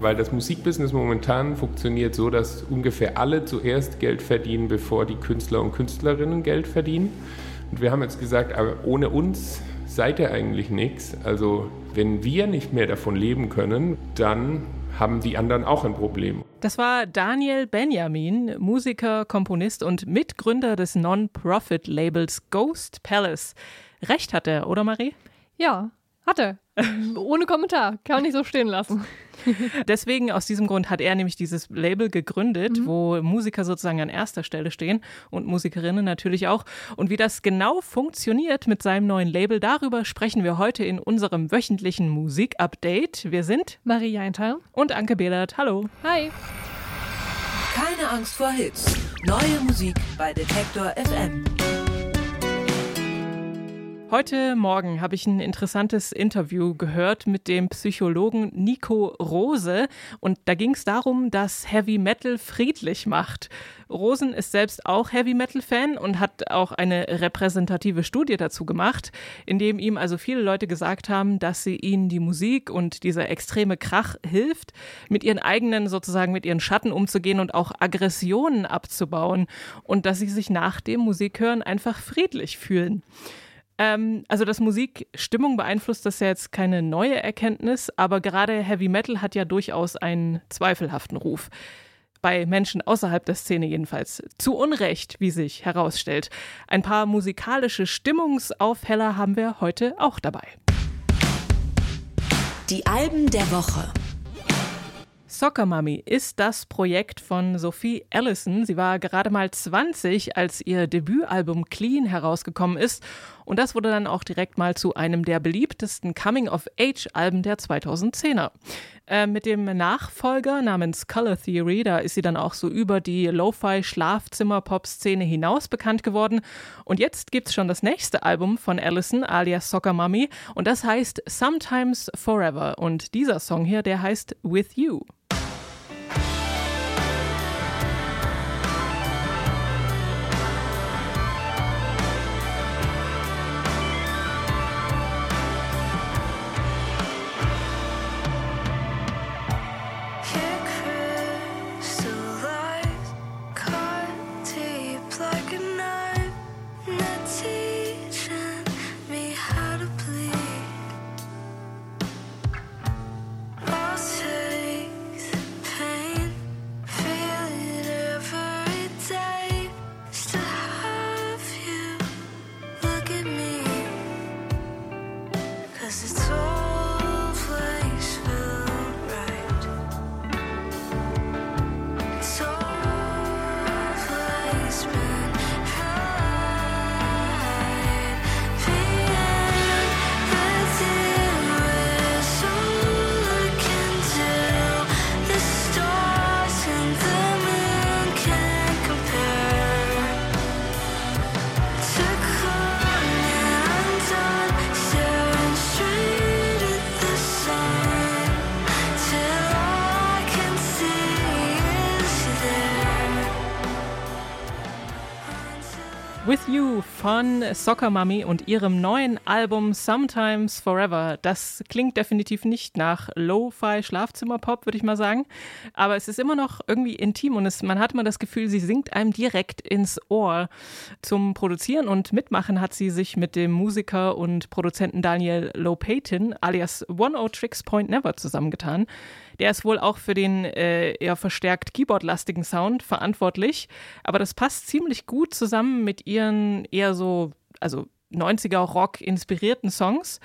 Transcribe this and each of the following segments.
weil das Musikbusiness momentan funktioniert so, dass ungefähr alle zuerst Geld verdienen, bevor die Künstler und Künstlerinnen Geld verdienen. Und wir haben jetzt gesagt, aber ohne uns seid ihr eigentlich nichts. Also wenn wir nicht mehr davon leben können, dann haben die anderen auch ein Problem. Das war Daniel Benjamin, Musiker, Komponist und Mitgründer des Non-Profit-Labels Ghost Palace. Recht hat er, oder Marie? Ja, hat er. Ohne Kommentar. Kann ich so stehen lassen. Deswegen, aus diesem Grund hat er nämlich dieses Label gegründet, mhm. wo Musiker sozusagen an erster Stelle stehen und Musikerinnen natürlich auch. Und wie das genau funktioniert mit seinem neuen Label, darüber sprechen wir heute in unserem wöchentlichen Musik-Update. Wir sind Marie Jeintal und Anke Behlert. Hallo. Hi. Keine Angst vor Hits. Neue Musik bei Detektor FM. Heute Morgen habe ich ein interessantes Interview gehört mit dem Psychologen Nico Rose und da ging es darum, dass Heavy Metal friedlich macht. Rosen ist selbst auch Heavy Metal Fan und hat auch eine repräsentative Studie dazu gemacht, in dem ihm also viele Leute gesagt haben, dass sie ihnen die Musik und dieser extreme Krach hilft, mit ihren eigenen sozusagen mit ihren Schatten umzugehen und auch Aggressionen abzubauen und dass sie sich nach dem Musikhören einfach friedlich fühlen. Ähm, also, dass Musik Stimmung beeinflusst, das ist ja jetzt keine neue Erkenntnis, aber gerade Heavy Metal hat ja durchaus einen zweifelhaften Ruf. Bei Menschen außerhalb der Szene jedenfalls. Zu Unrecht, wie sich herausstellt. Ein paar musikalische Stimmungsaufheller haben wir heute auch dabei. Die Alben der Woche. Soccer Mummy ist das Projekt von Sophie Allison. Sie war gerade mal 20, als ihr Debütalbum Clean herausgekommen ist. Und das wurde dann auch direkt mal zu einem der beliebtesten Coming-of-Age-Alben der 2010er. Äh, mit dem Nachfolger namens Color Theory, da ist sie dann auch so über die Lo-Fi-Schlafzimmer-Pop-Szene hinaus bekannt geworden. Und jetzt gibt es schon das nächste Album von Allison, alias Soccer Mummy. Und das heißt Sometimes Forever. Und dieser Song hier, der heißt With You. Von Soccer Mummy und ihrem neuen Album Sometimes Forever. Das klingt definitiv nicht nach Lo-Fi Schlafzimmerpop, würde ich mal sagen. Aber es ist immer noch irgendwie intim und es, man hat immer das Gefühl, sie singt einem direkt ins Ohr. Zum Produzieren und Mitmachen hat sie sich mit dem Musiker und Produzenten Daniel Lopatin alias One O Tricks Point Never zusammengetan. Der ist wohl auch für den äh, eher verstärkt Keyboard-lastigen Sound verantwortlich. Aber das passt ziemlich gut zusammen mit ihren eher so, also 90er Rock inspirierten Songs.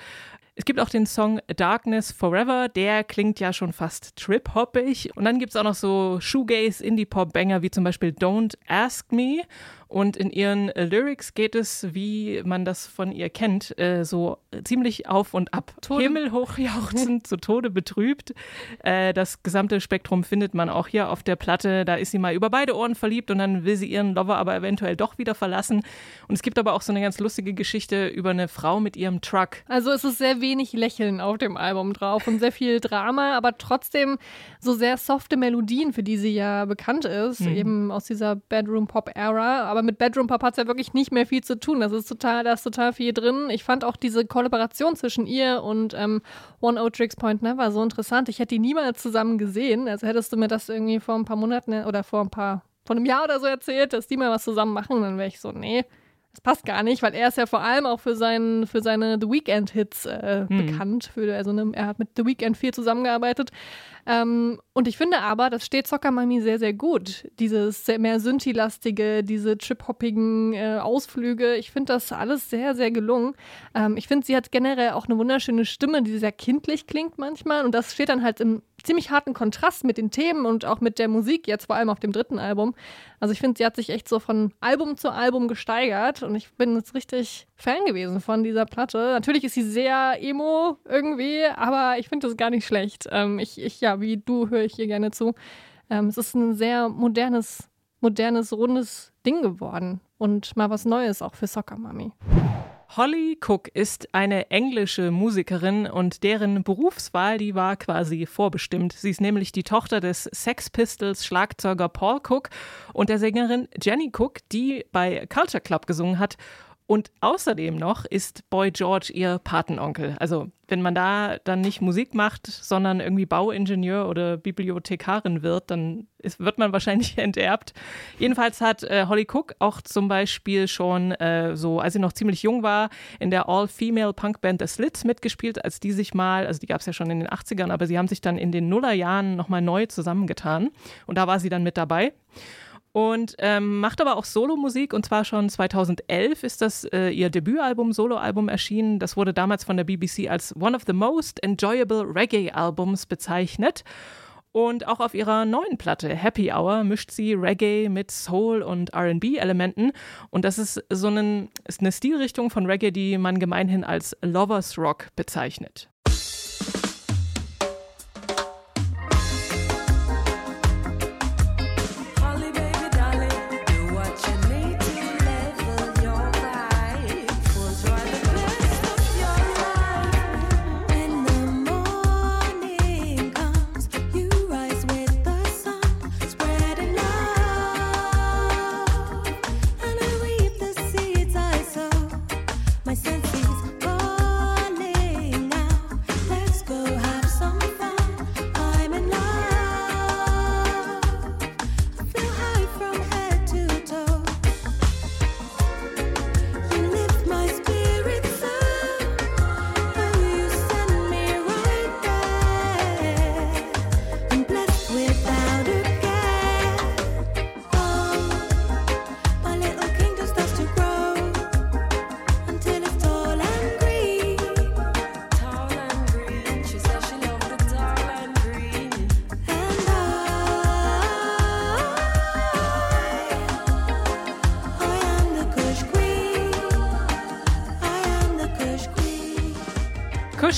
Es gibt auch den Song Darkness Forever, der klingt ja schon fast trip-hoppig. Und dann gibt es auch noch so Shoegaze, Indie-Pop-Banger wie zum Beispiel Don't Ask Me und in ihren äh, Lyrics geht es, wie man das von ihr kennt, äh, so ziemlich auf und ab. Tode. Himmelhoch jauchzend, zu Tode betrübt. Äh, das gesamte Spektrum findet man auch hier auf der Platte. Da ist sie mal über beide Ohren verliebt und dann will sie ihren Lover aber eventuell doch wieder verlassen. Und es gibt aber auch so eine ganz lustige Geschichte über eine Frau mit ihrem Truck. Also es ist sehr wenig Lächeln auf dem Album drauf und sehr viel Drama, aber trotzdem so sehr softe Melodien, für die sie ja bekannt ist, mhm. eben aus dieser Bedroom-Pop-Era aber mit Bedroom Pop hat es ja wirklich nicht mehr viel zu tun. Das ist total, da ist total viel drin. Ich fand auch diese Kollaboration zwischen ihr und ähm, One O Tricks Point Never so interessant. Ich hätte die niemals zusammen gesehen. Also hättest du mir das irgendwie vor ein paar Monaten oder vor ein paar, vor einem Jahr oder so erzählt, dass die mal was zusammen machen, dann wäre ich so, nee. Das passt gar nicht, weil er ist ja vor allem auch für, seinen, für seine The Weeknd-Hits äh, hm. bekannt. Für, also ne, er hat mit The Weeknd viel zusammengearbeitet. Ähm, und ich finde aber, das steht Soccer Mami sehr, sehr gut. Dieses sehr mehr Synthi-lastige, diese trip-hoppigen äh, Ausflüge. Ich finde das alles sehr, sehr gelungen. Ähm, ich finde, sie hat generell auch eine wunderschöne Stimme, die sehr kindlich klingt manchmal. Und das steht dann halt im ziemlich harten Kontrast mit den Themen und auch mit der Musik, jetzt vor allem auf dem dritten Album. Also ich finde, sie hat sich echt so von Album zu Album gesteigert und ich bin jetzt richtig Fan gewesen von dieser Platte. Natürlich ist sie sehr emo irgendwie, aber ich finde das gar nicht schlecht. Ähm, ich, ich, ja, wie du höre ich hier gerne zu. Ähm, es ist ein sehr modernes, modernes, rundes Ding geworden und mal was Neues auch für Soccer Mami. Holly Cook ist eine englische Musikerin und deren Berufswahl, die war quasi vorbestimmt. Sie ist nämlich die Tochter des Sex Pistols Schlagzeuger Paul Cook und der Sängerin Jenny Cook, die bei Culture Club gesungen hat und außerdem noch ist Boy George ihr Patenonkel. Also wenn man da dann nicht Musik macht, sondern irgendwie Bauingenieur oder Bibliothekarin wird, dann ist, wird man wahrscheinlich enterbt. Jedenfalls hat äh, Holly Cook auch zum Beispiel schon äh, so, als sie noch ziemlich jung war, in der All-Female-Punkband The Slits mitgespielt, als die sich mal, also die gab es ja schon in den 80ern, aber sie haben sich dann in den Nullerjahren nochmal neu zusammengetan. Und da war sie dann mit dabei und ähm, macht aber auch Solomusik und zwar schon 2011 ist das äh, ihr Debütalbum, Soloalbum erschienen. Das wurde damals von der BBC als one of the most enjoyable Reggae Albums bezeichnet. Und auch auf ihrer neuen Platte Happy Hour mischt sie Reggae mit Soul und RB-Elementen. Und das ist so einen, ist eine Stilrichtung von Reggae, die man gemeinhin als Lovers Rock bezeichnet.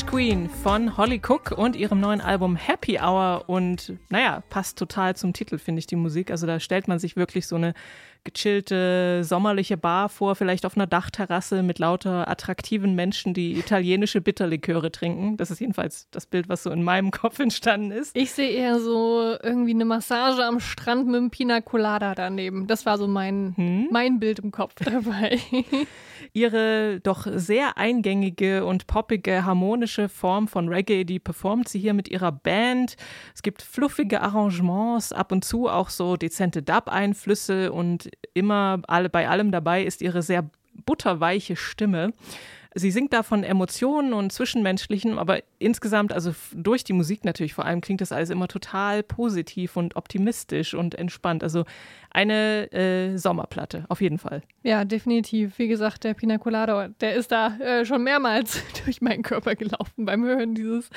Queen von Holly Cook und ihrem neuen Album Happy Hour. Und naja, passt total zum Titel, finde ich, die Musik. Also da stellt man sich wirklich so eine gechillte, sommerliche Bar vor, vielleicht auf einer Dachterrasse mit lauter attraktiven Menschen, die italienische Bitterliköre trinken. Das ist jedenfalls das Bild, was so in meinem Kopf entstanden ist. Ich sehe eher so irgendwie eine Massage am Strand mit einem Pina Colada daneben. Das war so mein, hm? mein Bild im Kopf dabei. Ihre doch sehr eingängige und poppige, harmonische Form von Reggae, die performt sie hier mit ihrer Band. Es gibt fluffige Arrangements, ab und zu auch so dezente Dub-Einflüsse und immer alle, bei allem dabei ist ihre sehr butterweiche Stimme. Sie singt da von Emotionen und Zwischenmenschlichen, aber insgesamt, also durch die Musik natürlich vor allem, klingt das alles immer total positiv und optimistisch und entspannt. Also eine äh, Sommerplatte, auf jeden Fall. Ja, definitiv. Wie gesagt, der Pina Colada, der ist da äh, schon mehrmals durch meinen Körper gelaufen beim Hören dieses,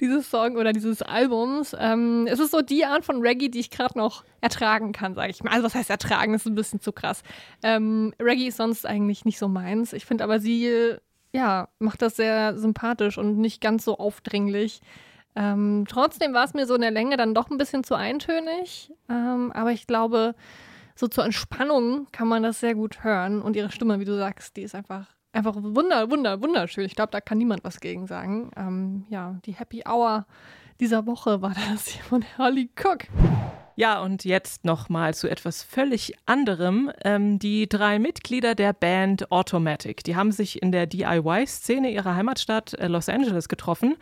dieses Song oder dieses Albums. Ähm, es ist so die Art von Reggae, die ich gerade noch ertragen kann, sage ich mal. Also was heißt ertragen, das ist ein bisschen zu krass. Ähm, Reggae ist sonst eigentlich nicht so meins. Ich finde aber sie ja, macht das sehr sympathisch und nicht ganz so aufdringlich. Ähm, trotzdem war es mir so in der Länge dann doch ein bisschen zu eintönig. Ähm, aber ich glaube, so zur Entspannung kann man das sehr gut hören. Und ihre Stimme, wie du sagst, die ist einfach, einfach wunder, wunder, wunderschön. Ich glaube, da kann niemand was gegen sagen. Ähm, ja, die Happy Hour dieser Woche war das hier von Harley Cook. Ja, und jetzt nochmal zu etwas völlig anderem. Ähm, die drei Mitglieder der Band Automatic, die haben sich in der DIY-Szene ihrer Heimatstadt äh, Los Angeles getroffen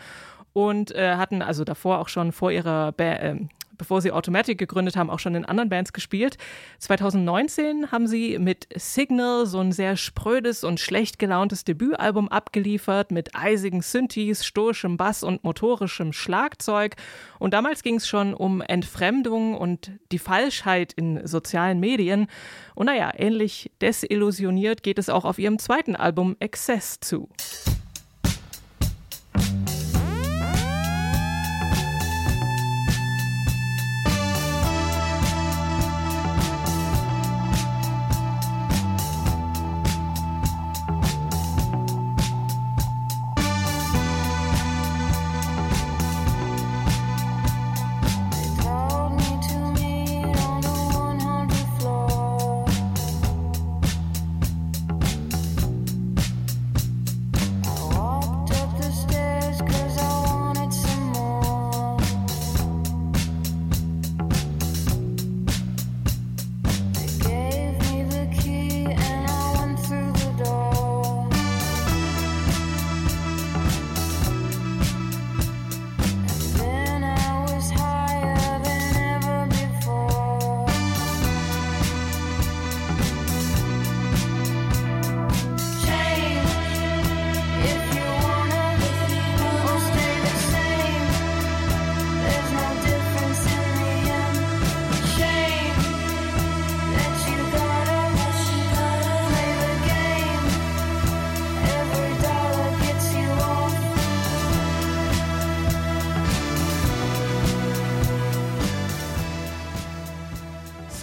und äh, hatten also davor auch schon vor ihrer ba äh, bevor sie Automatic gegründet haben, auch schon in anderen Bands gespielt. 2019 haben sie mit Signal so ein sehr sprödes und schlecht gelauntes Debütalbum abgeliefert mit eisigen Synthes, stoischem Bass und motorischem Schlagzeug. Und damals ging es schon um Entfremdung und die Falschheit in sozialen Medien. Und naja, ähnlich desillusioniert geht es auch auf ihrem zweiten Album Excess zu.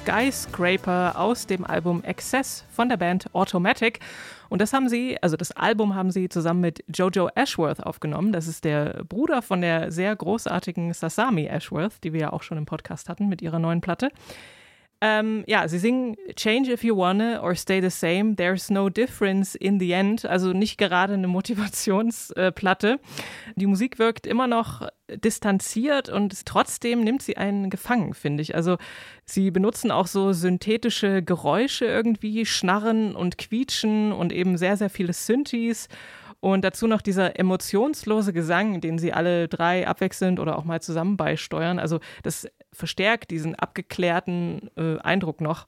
Skyscraper aus dem Album Excess von der Band Automatic. Und das haben sie, also das Album haben sie zusammen mit Jojo Ashworth aufgenommen. Das ist der Bruder von der sehr großartigen Sasami Ashworth, die wir ja auch schon im Podcast hatten mit ihrer neuen Platte. Ähm, ja, sie singen Change if you wanna or stay the same. There's no difference in the end. Also nicht gerade eine Motivationsplatte. Die Musik wirkt immer noch distanziert und trotzdem nimmt sie einen gefangen, finde ich. Also sie benutzen auch so synthetische Geräusche irgendwie, Schnarren und Quietschen und eben sehr, sehr viele Synthes. Und dazu noch dieser emotionslose Gesang, den sie alle drei abwechselnd oder auch mal zusammen beisteuern. Also das verstärkt diesen abgeklärten äh, Eindruck noch.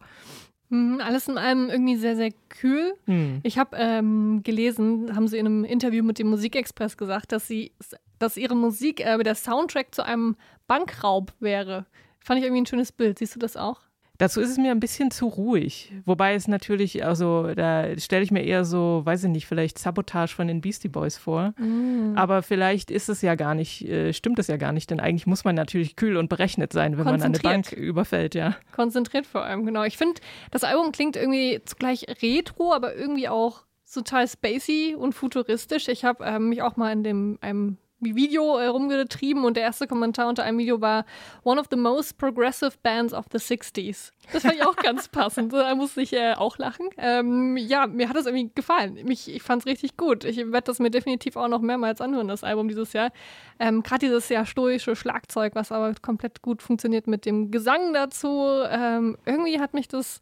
Mhm, alles in allem irgendwie sehr, sehr kühl. Hm. Ich habe ähm, gelesen, haben sie in einem Interview mit dem Musikexpress gesagt, dass sie, dass ihre Musik äh, der Soundtrack zu einem Bankraub wäre. Fand ich irgendwie ein schönes Bild. Siehst du das auch? Dazu ist es mir ein bisschen zu ruhig. Wobei es natürlich, also da stelle ich mir eher so, weiß ich nicht, vielleicht Sabotage von den Beastie Boys vor. Mm. Aber vielleicht ist es ja gar nicht, äh, stimmt es ja gar nicht, denn eigentlich muss man natürlich kühl und berechnet sein, wenn man eine Bank überfällt, ja. Konzentriert vor allem, genau. Ich finde, das Album klingt irgendwie zugleich retro, aber irgendwie auch total spacey und futuristisch. Ich habe ähm, mich auch mal in dem einem Video äh, rumgetrieben und der erste Kommentar unter einem Video war One of the most progressive bands of the 60s. Das fand ich auch ganz passend. Da musste ich äh, auch lachen. Ähm, ja, mir hat das irgendwie gefallen. Mich, ich fand es richtig gut. Ich werde das mir definitiv auch noch mehrmals anhören, das Album dieses Jahr. Ähm, Gerade dieses sehr stoische Schlagzeug, was aber komplett gut funktioniert mit dem Gesang dazu. Ähm, irgendwie hat mich das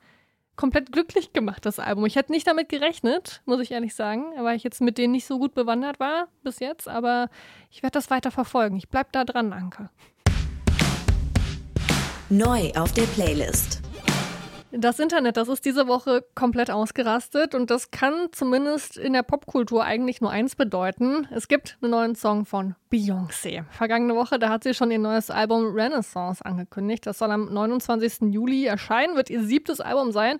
komplett glücklich gemacht, das Album. Ich hätte nicht damit gerechnet, muss ich ehrlich sagen, weil ich jetzt mit denen nicht so gut bewandert war bis jetzt, aber ich werde das weiter verfolgen. Ich bleibe da dran, Anke. Neu auf der Playlist. Das Internet, das ist diese Woche komplett ausgerastet und das kann zumindest in der Popkultur eigentlich nur eins bedeuten. Es gibt einen neuen Song von Beyoncé. Vergangene Woche, da hat sie schon ihr neues Album Renaissance angekündigt. Das soll am 29. Juli erscheinen, wird ihr siebtes Album sein.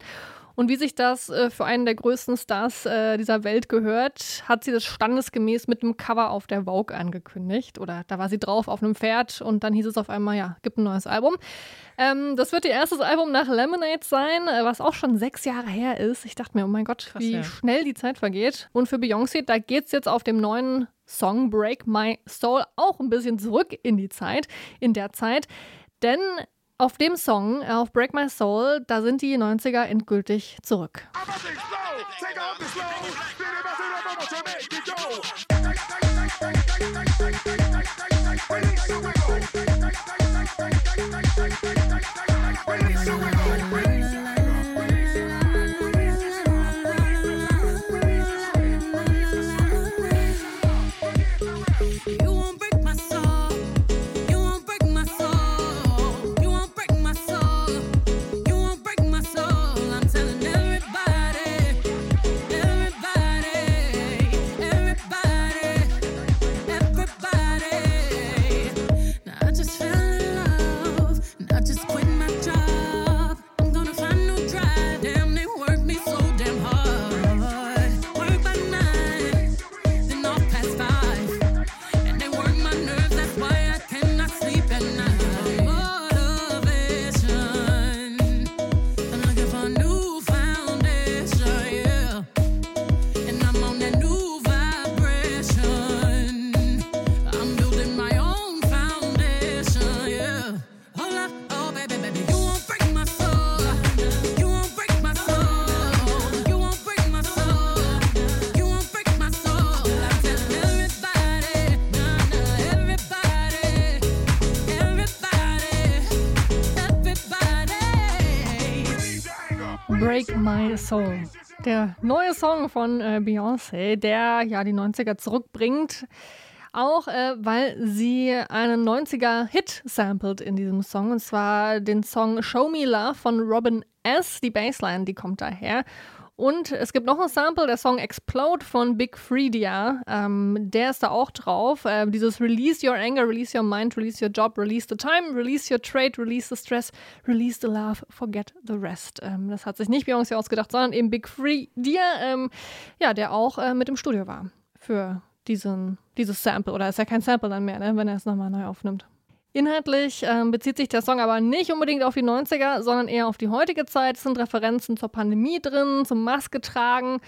Und wie sich das äh, für einen der größten Stars äh, dieser Welt gehört, hat sie das standesgemäß mit einem Cover auf der Vogue angekündigt. Oder da war sie drauf auf einem Pferd und dann hieß es auf einmal, ja, gibt ein neues Album. Ähm, das wird ihr erstes Album nach Lemonade sein, äh, was auch schon sechs Jahre her ist. Ich dachte mir, oh mein Gott, Krass, wie ja. schnell die Zeit vergeht. Und für Beyoncé, da geht es jetzt auf dem neuen Song Break My Soul auch ein bisschen zurück in die Zeit, in der Zeit. Denn auf dem Song, äh, auf Break My Soul, da sind die 90er endgültig zurück. Break Soul. Der neue Song von äh, Beyoncé, der ja die 90er zurückbringt. Auch äh, weil sie einen 90er-Hit sampled in diesem Song. Und zwar den Song Show Me Love von Robin S. Die Bassline, die kommt daher. Und es gibt noch ein Sample, der Song Explode von Big Freedia. Ähm, der ist da auch drauf. Äh, dieses Release your anger, release your mind, release your job, release the time, release your trade, release the stress, release the love, forget the rest. Ähm, das hat sich nicht Beyoncé ausgedacht, sondern eben Big Freedia, ähm, ja, der auch äh, mit im Studio war für diesen, dieses Sample. Oder ist ja kein Sample dann mehr, ne, wenn er es nochmal neu aufnimmt. Inhaltlich ähm, bezieht sich der Song aber nicht unbedingt auf die 90er, sondern eher auf die heutige Zeit. Es sind Referenzen zur Pandemie drin, zum Maske tragen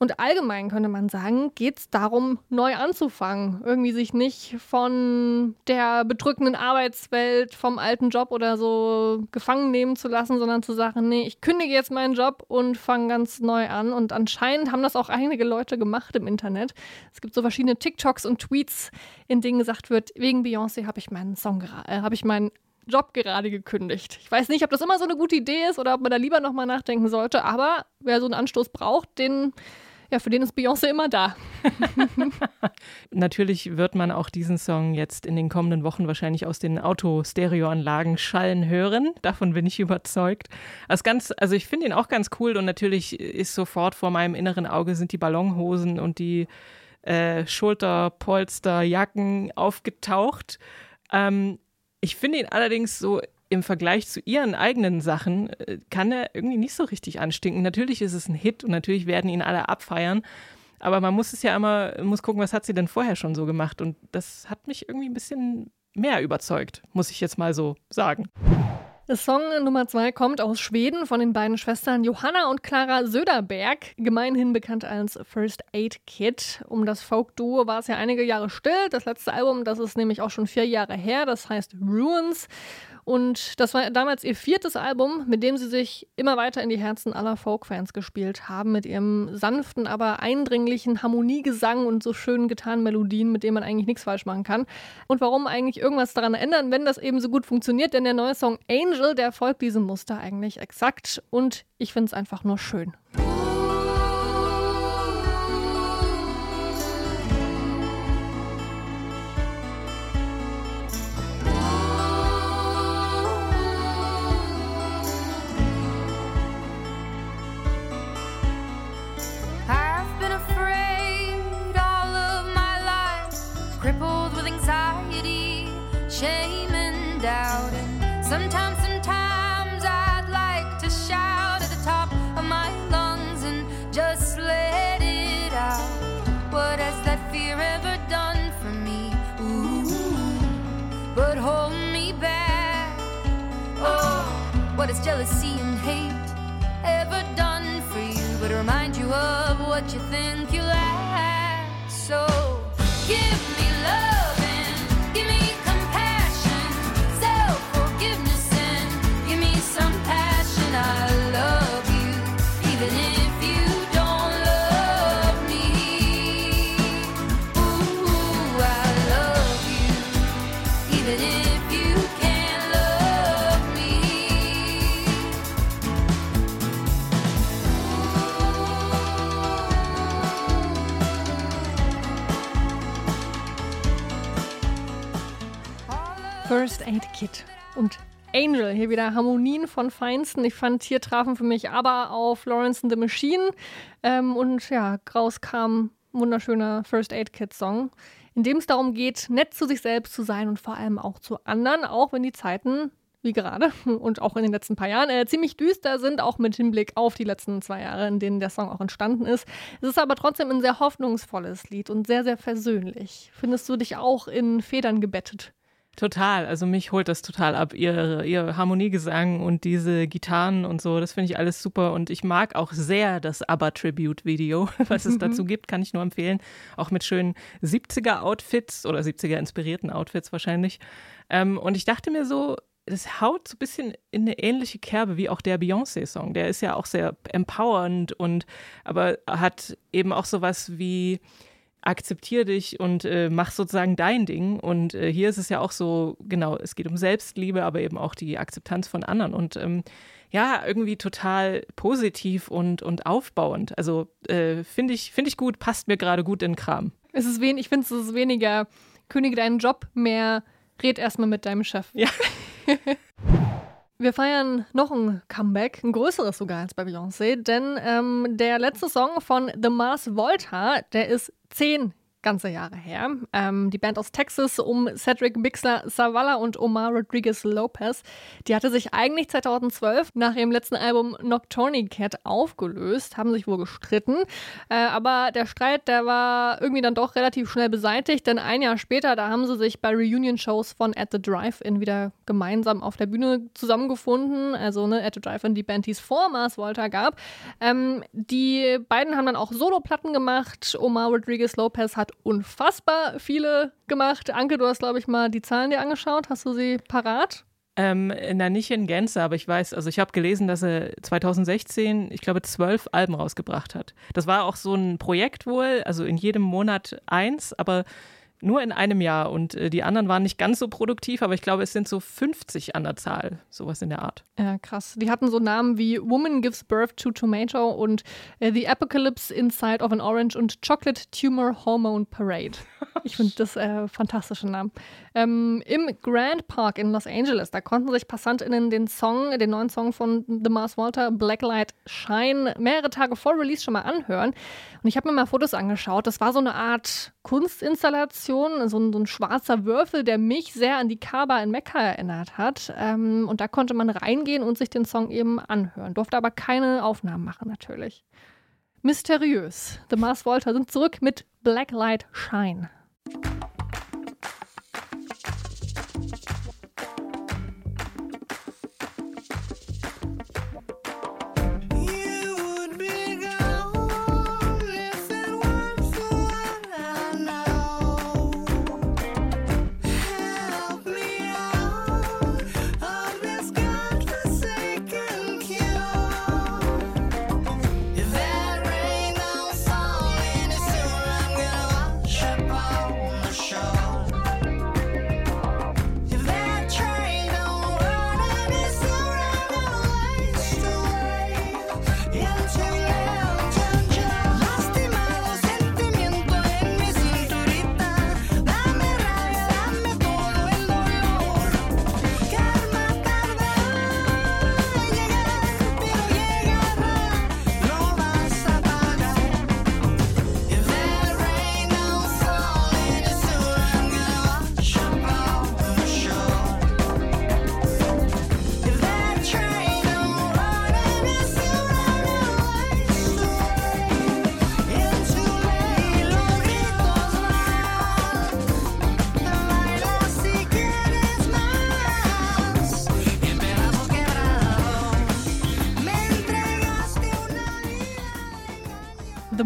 und allgemein könnte man sagen, geht es darum, neu anzufangen. Irgendwie sich nicht von der bedrückenden Arbeitswelt, vom alten Job oder so gefangen nehmen zu lassen, sondern zu sagen, nee, ich kündige jetzt meinen Job und fange ganz neu an. Und anscheinend haben das auch einige Leute gemacht im Internet. Es gibt so verschiedene TikToks und Tweets, in denen gesagt wird, wegen Beyoncé habe ich meinen Song, äh, habe ich meinen Job gerade gekündigt. Ich weiß nicht, ob das immer so eine gute Idee ist oder ob man da lieber nochmal nachdenken sollte, aber wer so einen Anstoß braucht, den ja, für den ist Beyoncé immer da. Natürlich wird man auch diesen Song jetzt in den kommenden Wochen wahrscheinlich aus den Auto-Stereoanlagen schallen hören. Davon bin ich überzeugt. Also, ganz, also ich finde ihn auch ganz cool und natürlich ist sofort vor meinem inneren Auge sind die Ballonhosen und die äh, Schulterpolsterjacken aufgetaucht. Ähm, ich finde ihn allerdings so im Vergleich zu ihren eigenen Sachen äh, kann er irgendwie nicht so richtig anstinken. Natürlich ist es ein Hit und natürlich werden ihn alle abfeiern. Aber man muss es ja immer, muss gucken, was hat sie denn vorher schon so gemacht. Und das hat mich irgendwie ein bisschen mehr überzeugt, muss ich jetzt mal so sagen. Song Nummer zwei kommt aus Schweden von den beiden Schwestern Johanna und Clara Söderberg, gemeinhin bekannt als First Aid Kid. Um das Folk-Duo war es ja einige Jahre still. Das letzte Album, das ist nämlich auch schon vier Jahre her, das heißt Ruins. Und das war damals ihr viertes Album, mit dem sie sich immer weiter in die Herzen aller Folk-Fans gespielt haben, mit ihrem sanften, aber eindringlichen Harmoniegesang und so schönen getanen Melodien, mit denen man eigentlich nichts falsch machen kann. Und warum eigentlich irgendwas daran ändern, wenn das eben so gut funktioniert? Denn der neue Song Angel, der folgt diesem Muster eigentlich exakt und ich finde es einfach nur schön. What has jealousy and hate ever done for you but remind you of what you think you lack. So give First Aid Kit und Angel. Hier wieder Harmonien von Feinsten. Ich fand, hier trafen für mich aber auf Florence and the Machine. Ähm, und ja, raus kam ein wunderschöner First Aid Kit Song, in dem es darum geht, nett zu sich selbst zu sein und vor allem auch zu anderen, auch wenn die Zeiten wie gerade und auch in den letzten paar Jahren äh, ziemlich düster sind, auch mit Hinblick auf die letzten zwei Jahre, in denen der Song auch entstanden ist. Es ist aber trotzdem ein sehr hoffnungsvolles Lied und sehr, sehr versöhnlich. Findest du dich auch in Federn gebettet? Total, also mich holt das total ab, ihr, ihr Harmoniegesang und diese Gitarren und so, das finde ich alles super. Und ich mag auch sehr das ABBA-Tribute-Video, was es dazu gibt, kann ich nur empfehlen, auch mit schönen 70er-Outfits oder 70er-inspirierten Outfits wahrscheinlich. Ähm, und ich dachte mir so, das haut so ein bisschen in eine ähnliche Kerbe wie auch der Beyoncé-Song, der ist ja auch sehr empowernd und aber hat eben auch sowas wie akzeptier dich und äh, mach sozusagen dein Ding. Und äh, hier ist es ja auch so, genau, es geht um Selbstliebe, aber eben auch die Akzeptanz von anderen. Und ähm, ja, irgendwie total positiv und, und aufbauend. Also äh, finde ich, find ich gut, passt mir gerade gut in Kram. Es ist wen, ich finde, es ist weniger kündige deinen Job, mehr red erstmal mit deinem Chef. Ja. Wir feiern noch ein Comeback, ein größeres sogar als bei Beyoncé, denn ähm, der letzte Song von The Mars Volta, der ist zehn ganze Jahre her. Ähm, die Band aus Texas um Cedric Bixler Zavala und Omar Rodriguez Lopez, die hatte sich eigentlich 2012 nach ihrem letzten Album Nocturne Cat aufgelöst, haben sich wohl gestritten. Äh, aber der Streit, der war irgendwie dann doch relativ schnell beseitigt, denn ein Jahr später, da haben sie sich bei Reunion-Shows von At the Drive-In wieder gemeinsam auf der Bühne zusammengefunden. Also ne, At the Drive-In, die Band, die es vor Mars Volta gab. Ähm, die beiden haben dann auch Soloplatten gemacht. Omar Rodriguez Lopez hat unfassbar viele gemacht. Anke, du hast, glaube ich, mal die Zahlen dir angeschaut. Hast du sie parat? Ähm, na, nicht in Gänze, aber ich weiß, also ich habe gelesen, dass er 2016, ich glaube, zwölf Alben rausgebracht hat. Das war auch so ein Projekt wohl, also in jedem Monat eins, aber nur in einem Jahr und äh, die anderen waren nicht ganz so produktiv, aber ich glaube, es sind so 50 an der Zahl, sowas in der Art. Ja, krass. Die hatten so Namen wie Woman Gives Birth to Tomato und äh, The Apocalypse Inside of an Orange und Chocolate Tumor Hormone Parade. Ich finde das äh, fantastische Namen. Ähm, Im Grand Park in Los Angeles, da konnten sich PassantInnen den Song, den neuen Song von The Mars Walter, Blacklight Shine, mehrere Tage vor Release schon mal anhören. Und ich habe mir mal Fotos angeschaut. Das war so eine Art Kunstinstallation, so ein, so ein, schwarzer Würfel, der mich sehr an die Kaaba in Mekka erinnert hat. Ähm, und da konnte man reingehen und sich den Song eben anhören. Durfte aber keine Aufnahmen machen, natürlich. Mysteriös. The Mars Volta sind zurück mit Blacklight Shine.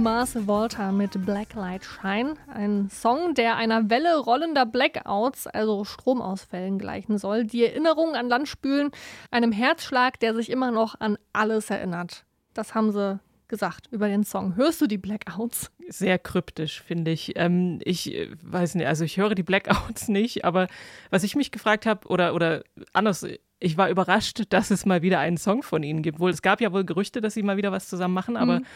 Mars Volta mit Blacklight Shine. Ein Song, der einer Welle rollender Blackouts, also Stromausfällen, gleichen soll, die Erinnerungen an Land spülen, einem Herzschlag, der sich immer noch an alles erinnert. Das haben sie gesagt über den Song. Hörst du die Blackouts? Sehr kryptisch, finde ich. Ähm, ich äh, weiß nicht, also ich höre die Blackouts nicht, aber was ich mich gefragt habe, oder, oder anders, ich war überrascht, dass es mal wieder einen Song von ihnen gibt. Wohl, es gab ja wohl Gerüchte, dass sie mal wieder was zusammen machen, aber mhm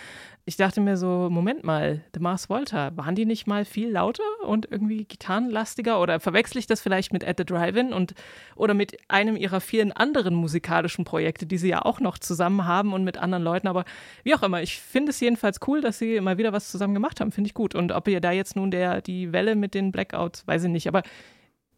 ich dachte mir so, Moment mal, The Mars Volta, waren die nicht mal viel lauter und irgendwie gitarrenlastiger? Oder verwechsel ich das vielleicht mit At the Drive-In und oder mit einem ihrer vielen anderen musikalischen Projekte, die sie ja auch noch zusammen haben und mit anderen Leuten. Aber wie auch immer, ich finde es jedenfalls cool, dass sie mal wieder was zusammen gemacht haben. Finde ich gut. Und ob ihr da jetzt nun der, die Welle mit den Blackouts, weiß ich nicht. Aber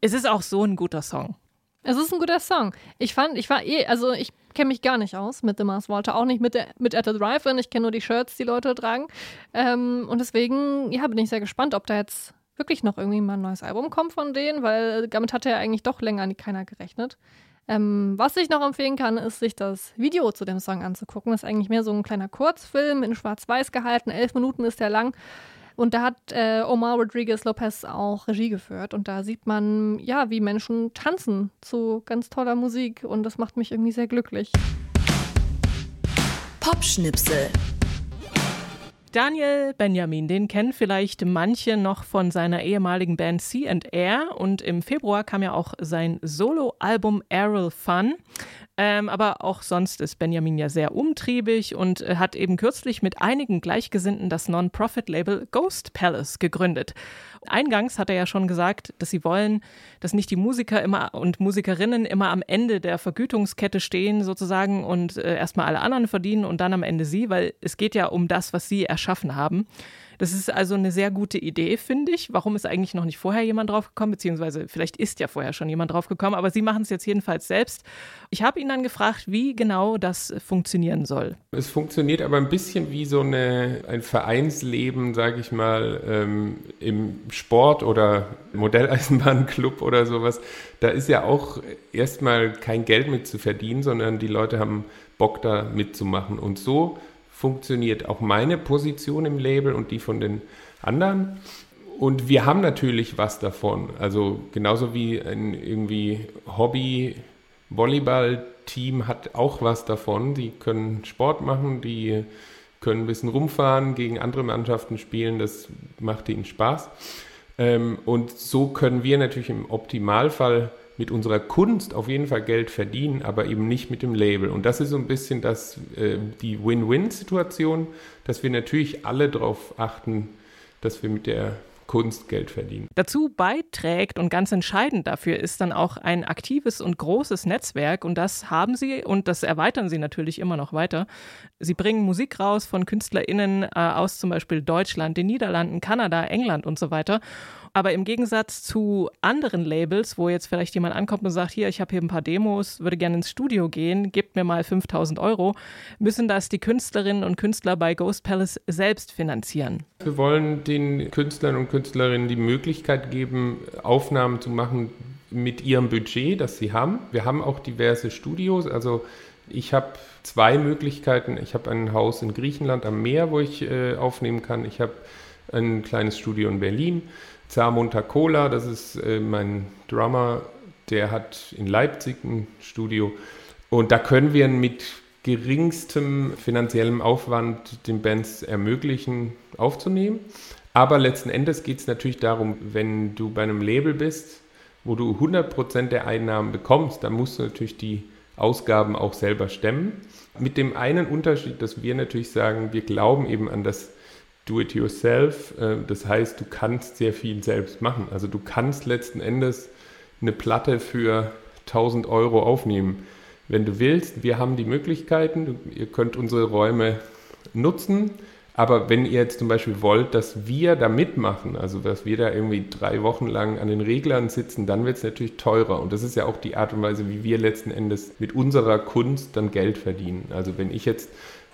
es ist auch so ein guter Song. Es ist ein guter Song. Ich fand, ich war eh, also ich kenne mich gar nicht aus mit The Mars Walter, auch nicht mit, der, mit At the Drive-In. Ich kenne nur die Shirts, die Leute tragen. Ähm, und deswegen, ja, bin ich sehr gespannt, ob da jetzt wirklich noch irgendwie mal ein neues Album kommt von denen, weil damit hatte ja eigentlich doch länger keiner gerechnet. Ähm, was ich noch empfehlen kann, ist, sich das Video zu dem Song anzugucken. Das ist eigentlich mehr so ein kleiner Kurzfilm in Schwarz-Weiß gehalten. Elf Minuten ist der lang. Und da hat äh, Omar Rodriguez Lopez auch Regie geführt. Und da sieht man, ja, wie Menschen tanzen zu ganz toller Musik. Und das macht mich irgendwie sehr glücklich. Popschnipsel. Daniel Benjamin, den kennen vielleicht manche noch von seiner ehemaligen Band Sea and Air und im Februar kam ja auch sein Soloalbum Aerial Fun. Ähm, aber auch sonst ist Benjamin ja sehr umtriebig und äh, hat eben kürzlich mit einigen Gleichgesinnten das Non-Profit-Label Ghost Palace gegründet. Eingangs hat er ja schon gesagt, dass sie wollen, dass nicht die Musiker immer und Musikerinnen immer am Ende der Vergütungskette stehen sozusagen und äh, erstmal alle anderen verdienen und dann am Ende sie, weil es geht ja um das, was sie erschaffen haben. Das ist also eine sehr gute Idee, finde ich. Warum ist eigentlich noch nicht vorher jemand drauf gekommen? Beziehungsweise vielleicht ist ja vorher schon jemand drauf gekommen, aber Sie machen es jetzt jedenfalls selbst. Ich habe ihn dann gefragt, wie genau das funktionieren soll. Es funktioniert aber ein bisschen wie so eine, ein Vereinsleben, sage ich mal, ähm, im Sport oder Modelleisenbahnclub oder sowas. Da ist ja auch erstmal kein Geld mit zu verdienen, sondern die Leute haben Bock da mitzumachen. Und so funktioniert auch meine Position im Label und die von den anderen. Und wir haben natürlich was davon. Also genauso wie ein irgendwie Hobby-Volleyball-Team hat auch was davon. Die können Sport machen, die können ein bisschen rumfahren, gegen andere Mannschaften spielen. Das macht ihnen Spaß. Ähm, und so können wir natürlich im Optimalfall mit unserer Kunst auf jeden Fall Geld verdienen, aber eben nicht mit dem Label. Und das ist so ein bisschen das, äh, die Win-Win-Situation, dass wir natürlich alle darauf achten, dass wir mit der Kunst Geld verdienen. Dazu beiträgt und ganz entscheidend dafür ist dann auch ein aktives und großes Netzwerk und das haben sie und das erweitern sie natürlich immer noch weiter. Sie bringen Musik raus von KünstlerInnen äh, aus zum Beispiel Deutschland, den Niederlanden, Kanada, England und so weiter. Aber im Gegensatz zu anderen Labels, wo jetzt vielleicht jemand ankommt und sagt, hier, ich habe hier ein paar Demos, würde gerne ins Studio gehen, gebt mir mal 5000 Euro, müssen das die Künstlerinnen und Künstler bei Ghost Palace selbst finanzieren. Wir wollen den Künstlern und Künstlerinnen die Möglichkeit geben, Aufnahmen zu machen mit ihrem Budget, das sie haben. Wir haben auch diverse Studios, also ich habe zwei Möglichkeiten. Ich habe ein Haus in Griechenland am Meer, wo ich äh, aufnehmen kann. Ich habe ein kleines Studio in Berlin. Zamonta Cola, das ist äh, mein Drummer, der hat in Leipzig ein Studio. Und da können wir mit geringstem finanziellem Aufwand den Bands ermöglichen, aufzunehmen. Aber letzten Endes geht es natürlich darum, wenn du bei einem Label bist, wo du 100% der Einnahmen bekommst, dann musst du natürlich die Ausgaben auch selber stemmen. Mit dem einen Unterschied, dass wir natürlich sagen, wir glauben eben an das Do-it-yourself. Äh, das heißt, du kannst sehr viel selbst machen. Also du kannst letzten Endes eine Platte für 1000 Euro aufnehmen, wenn du willst. Wir haben die Möglichkeiten. Ihr könnt unsere Räume nutzen. Aber wenn ihr jetzt zum Beispiel wollt, dass wir da mitmachen, also dass wir da irgendwie drei Wochen lang an den Reglern sitzen, dann wird es natürlich teurer. Und das ist ja auch die Art und Weise, wie wir letzten Endes mit unserer Kunst dann Geld verdienen. Also wenn ich jetzt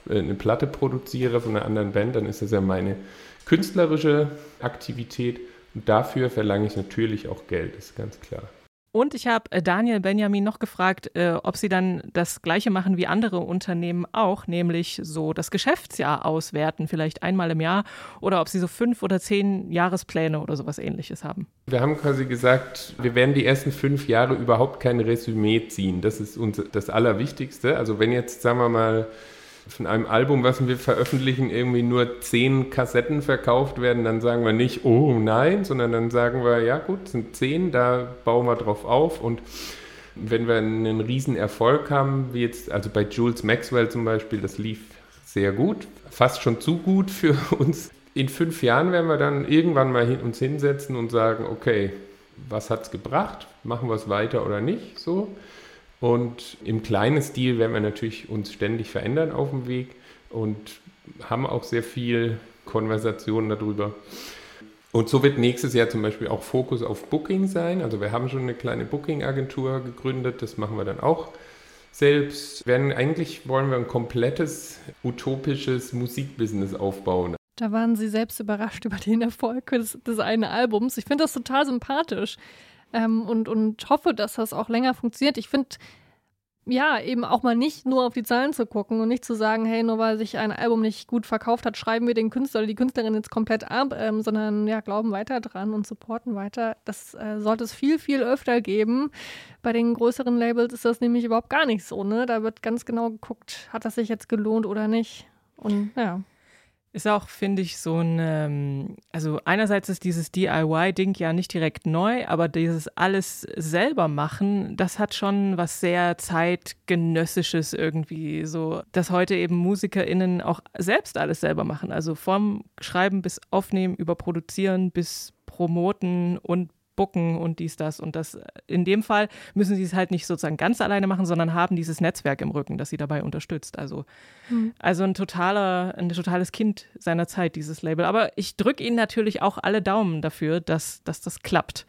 eine Platte produziere von einer anderen Band, dann ist das ja meine künstlerische Aktivität und dafür verlange ich natürlich auch Geld, ist ganz klar. Und ich habe äh, Daniel Benjamin noch gefragt, äh, ob sie dann das Gleiche machen wie andere Unternehmen auch, nämlich so das Geschäftsjahr auswerten, vielleicht einmal im Jahr, oder ob sie so fünf oder zehn Jahrespläne oder sowas ähnliches haben. Wir haben quasi gesagt, wir werden die ersten fünf Jahre überhaupt kein Resümee ziehen. Das ist uns das Allerwichtigste. Also wenn jetzt, sagen wir mal, von einem Album, was wir veröffentlichen, irgendwie nur zehn Kassetten verkauft werden, dann sagen wir nicht, oh nein, sondern dann sagen wir, ja gut, sind zehn, da bauen wir drauf auf und wenn wir einen riesen Erfolg haben, wie jetzt, also bei Jules Maxwell zum Beispiel, das lief sehr gut, fast schon zu gut für uns. In fünf Jahren werden wir dann irgendwann mal hin, uns hinsetzen und sagen, okay, was hat es gebracht? Machen wir es weiter oder nicht? So. Und im kleinen Stil werden wir natürlich uns ständig verändern auf dem Weg und haben auch sehr viel Konversationen darüber. Und so wird nächstes Jahr zum Beispiel auch Fokus auf Booking sein. Also wir haben schon eine kleine Booking-Agentur gegründet, das machen wir dann auch selbst. Werden, eigentlich wollen wir ein komplettes utopisches Musikbusiness aufbauen. Da waren Sie selbst überrascht über den Erfolg des, des einen Albums. Ich finde das total sympathisch ähm, und, und hoffe, dass das auch länger funktioniert. Ich finde, ja, eben auch mal nicht nur auf die Zahlen zu gucken und nicht zu sagen, hey, nur weil sich ein Album nicht gut verkauft hat, schreiben wir den Künstler oder die Künstlerin jetzt komplett ab, ähm, sondern ja, glauben weiter dran und supporten weiter. Das äh, sollte es viel, viel öfter geben. Bei den größeren Labels ist das nämlich überhaupt gar nicht so, ne? Da wird ganz genau geguckt, hat das sich jetzt gelohnt oder nicht. Und ja. Ist auch, finde ich, so ein, ähm, also einerseits ist dieses DIY-Ding ja nicht direkt neu, aber dieses alles selber machen, das hat schon was sehr zeitgenössisches irgendwie, so, dass heute eben MusikerInnen auch selbst alles selber machen. Also vom Schreiben bis Aufnehmen, über Produzieren bis Promoten und Bucken und dies, das und das. In dem Fall müssen sie es halt nicht sozusagen ganz alleine machen, sondern haben dieses Netzwerk im Rücken, das sie dabei unterstützt. Also, mhm. also ein totaler, ein totales Kind seiner Zeit, dieses Label. Aber ich drücke ihnen natürlich auch alle Daumen dafür, dass, dass das klappt.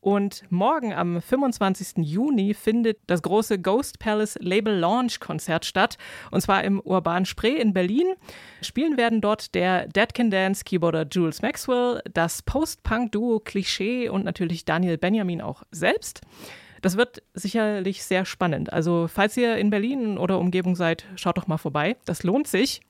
Und morgen am 25. Juni findet das große Ghost Palace Label Launch Konzert statt. Und zwar im Urban Spree in Berlin. Spielen werden dort der Dead Can Dance Keyboarder Jules Maxwell, das Post-Punk-Duo Klischee und natürlich Daniel Benjamin auch selbst. Das wird sicherlich sehr spannend. Also, falls ihr in Berlin oder Umgebung seid, schaut doch mal vorbei. Das lohnt sich.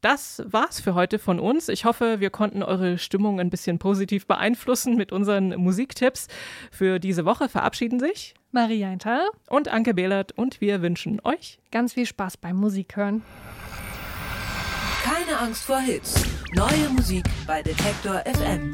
Das war's für heute von uns. Ich hoffe, wir konnten eure Stimmung ein bisschen positiv beeinflussen mit unseren Musiktipps. Für diese Woche verabschieden sich Maria Eintal und Anke Behlert und wir wünschen euch ganz viel Spaß beim Musik hören. Keine Angst vor Hits. Neue Musik bei Detektor FM.